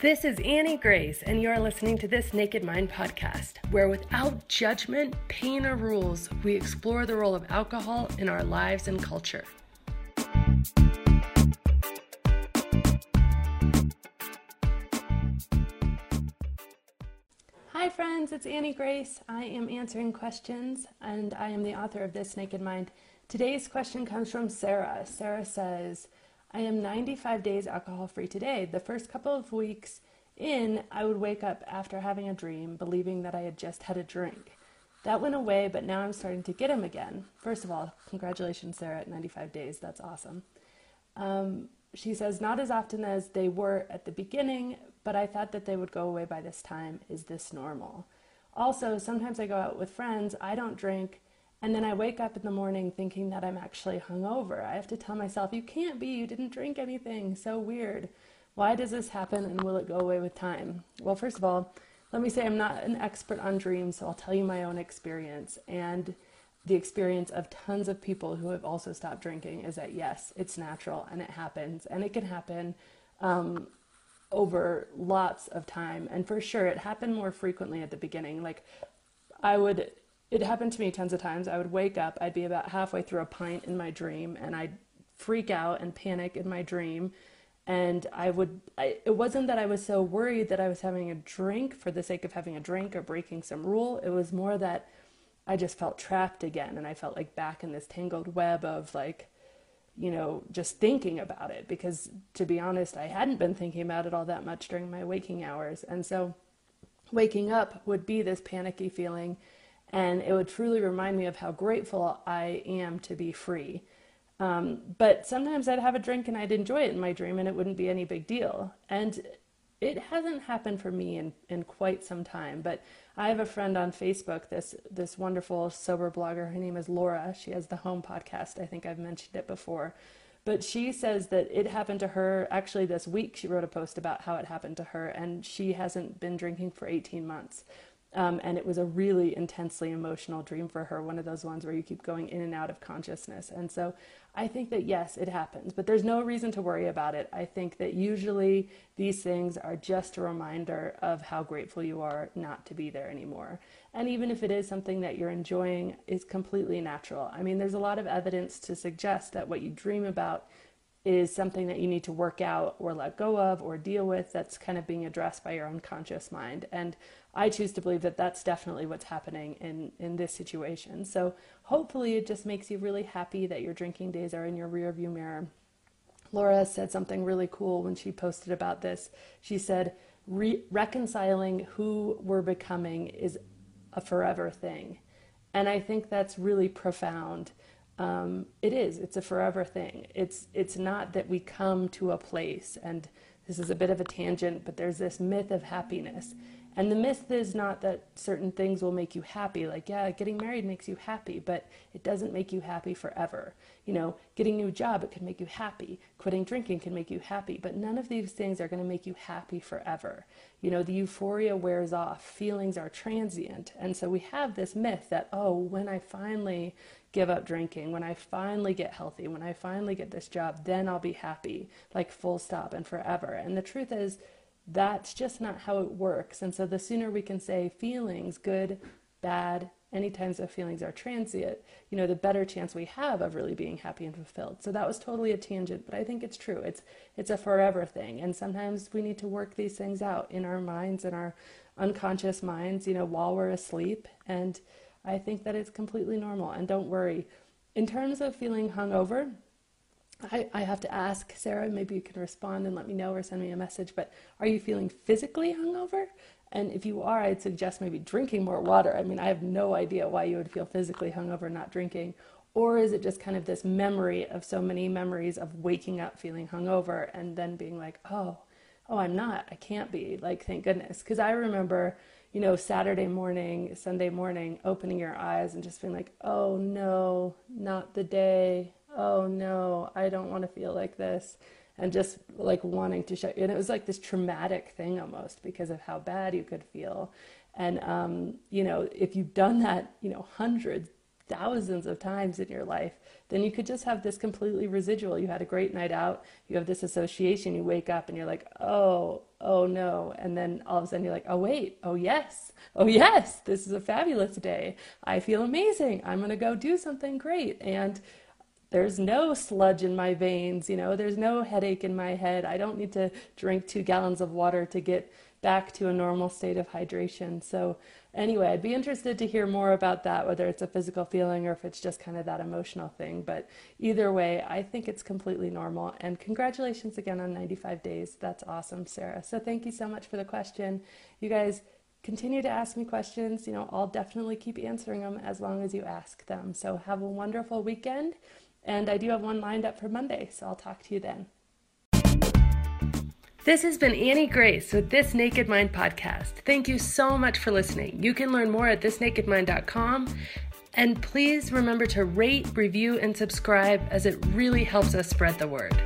This is Annie Grace, and you are listening to this Naked Mind podcast, where without judgment, pain, or rules, we explore the role of alcohol in our lives and culture. Hi, friends, it's Annie Grace. I am answering questions, and I am the author of This Naked Mind. Today's question comes from Sarah. Sarah says, I am 95 days alcohol free today. The first couple of weeks in, I would wake up after having a dream, believing that I had just had a drink. That went away, but now I'm starting to get them again. First of all, congratulations, Sarah, at 95 days. That's awesome. Um, she says, not as often as they were at the beginning, but I thought that they would go away by this time. Is this normal? Also, sometimes I go out with friends, I don't drink, and then I wake up in the morning thinking that I'm actually hungover. I have to tell myself, you can't be, you didn't drink anything. So weird. Why does this happen and will it go away with time? Well, first of all, let me say I'm not an expert on dreams, so I'll tell you my own experience. And the experience of tons of people who have also stopped drinking is that yes, it's natural and it happens. And it can happen um, over lots of time. And for sure, it happened more frequently at the beginning. Like, I would it happened to me tons of times. I would wake up, I'd be about halfway through a pint in my dream, and I'd freak out and panic in my dream. And I would, I, it wasn't that I was so worried that I was having a drink for the sake of having a drink or breaking some rule. It was more that I just felt trapped again. And I felt like back in this tangled web of like, you know, just thinking about it. Because to be honest, I hadn't been thinking about it all that much during my waking hours. And so waking up would be this panicky feeling and it would truly remind me of how grateful I am to be free. Um, but sometimes I'd have a drink and I'd enjoy it in my dream and it wouldn't be any big deal. And it hasn't happened for me in, in quite some time, but I have a friend on Facebook, this this wonderful sober blogger. Her name is Laura. She has the Home podcast. I think I've mentioned it before. But she says that it happened to her actually this week. She wrote a post about how it happened to her, and she hasn't been drinking for 18 months. Um, and it was a really intensely emotional dream for her, one of those ones where you keep going in and out of consciousness. And so I think that yes, it happens, but there's no reason to worry about it. I think that usually these things are just a reminder of how grateful you are not to be there anymore. And even if it is something that you're enjoying, is completely natural. I mean, there's a lot of evidence to suggest that what you dream about is something that you need to work out or let go of or deal with that's kind of being addressed by your unconscious mind. And I choose to believe that that's definitely what's happening in, in this situation. So hopefully it just makes you really happy that your drinking days are in your rearview mirror. Laura said something really cool when she posted about this. She said, Re- reconciling who we're becoming is a forever thing. And I think that's really profound. Um, it is. It's a forever thing. It's it's not that we come to a place, and this is a bit of a tangent, but there's this myth of happiness, and the myth is not that certain things will make you happy. Like, yeah, getting married makes you happy, but it doesn't make you happy forever. You know, getting a new job, it can make you happy. Quitting drinking can make you happy, but none of these things are going to make you happy forever. You know, the euphoria wears off, feelings are transient. And so we have this myth that, oh, when I finally give up drinking, when I finally get healthy, when I finally get this job, then I'll be happy, like full stop and forever. And the truth is, that's just not how it works. And so the sooner we can say feelings, good, bad, any times of feelings are transient, you know, the better chance we have of really being happy and fulfilled. So that was totally a tangent, but I think it's true. It's it's a forever thing. And sometimes we need to work these things out in our minds and our unconscious minds, you know, while we're asleep. And I think that it's completely normal. And don't worry. In terms of feeling hungover, I, I have to ask Sarah, maybe you can respond and let me know or send me a message, but are you feeling physically hungover? And if you are, I'd suggest maybe drinking more water. I mean, I have no idea why you would feel physically hungover not drinking. Or is it just kind of this memory of so many memories of waking up feeling hungover and then being like, oh, oh, I'm not, I can't be. Like, thank goodness. Because I remember, you know, Saturday morning, Sunday morning, opening your eyes and just being like, oh no, not the day oh no, I don't want to feel like this. And just like wanting to show, and it was like this traumatic thing almost because of how bad you could feel. And, um, you know, if you've done that, you know, hundreds, thousands of times in your life, then you could just have this completely residual. You had a great night out, you have this association, you wake up and you're like, oh, oh no. And then all of a sudden you're like, oh wait, oh yes, oh yes, this is a fabulous day. I feel amazing. I'm going to go do something great. And there's no sludge in my veins, you know, there's no headache in my head. I don't need to drink two gallons of water to get back to a normal state of hydration. So, anyway, I'd be interested to hear more about that, whether it's a physical feeling or if it's just kind of that emotional thing. But either way, I think it's completely normal. And congratulations again on 95 days. That's awesome, Sarah. So, thank you so much for the question. You guys, continue to ask me questions. You know, I'll definitely keep answering them as long as you ask them. So have a wonderful weekend. And I do have one lined up for Monday, so I'll talk to you then. This has been Annie Grace with This Naked Mind podcast. Thank you so much for listening. You can learn more at thisnakedmind.com. And please remember to rate, review, and subscribe as it really helps us spread the word.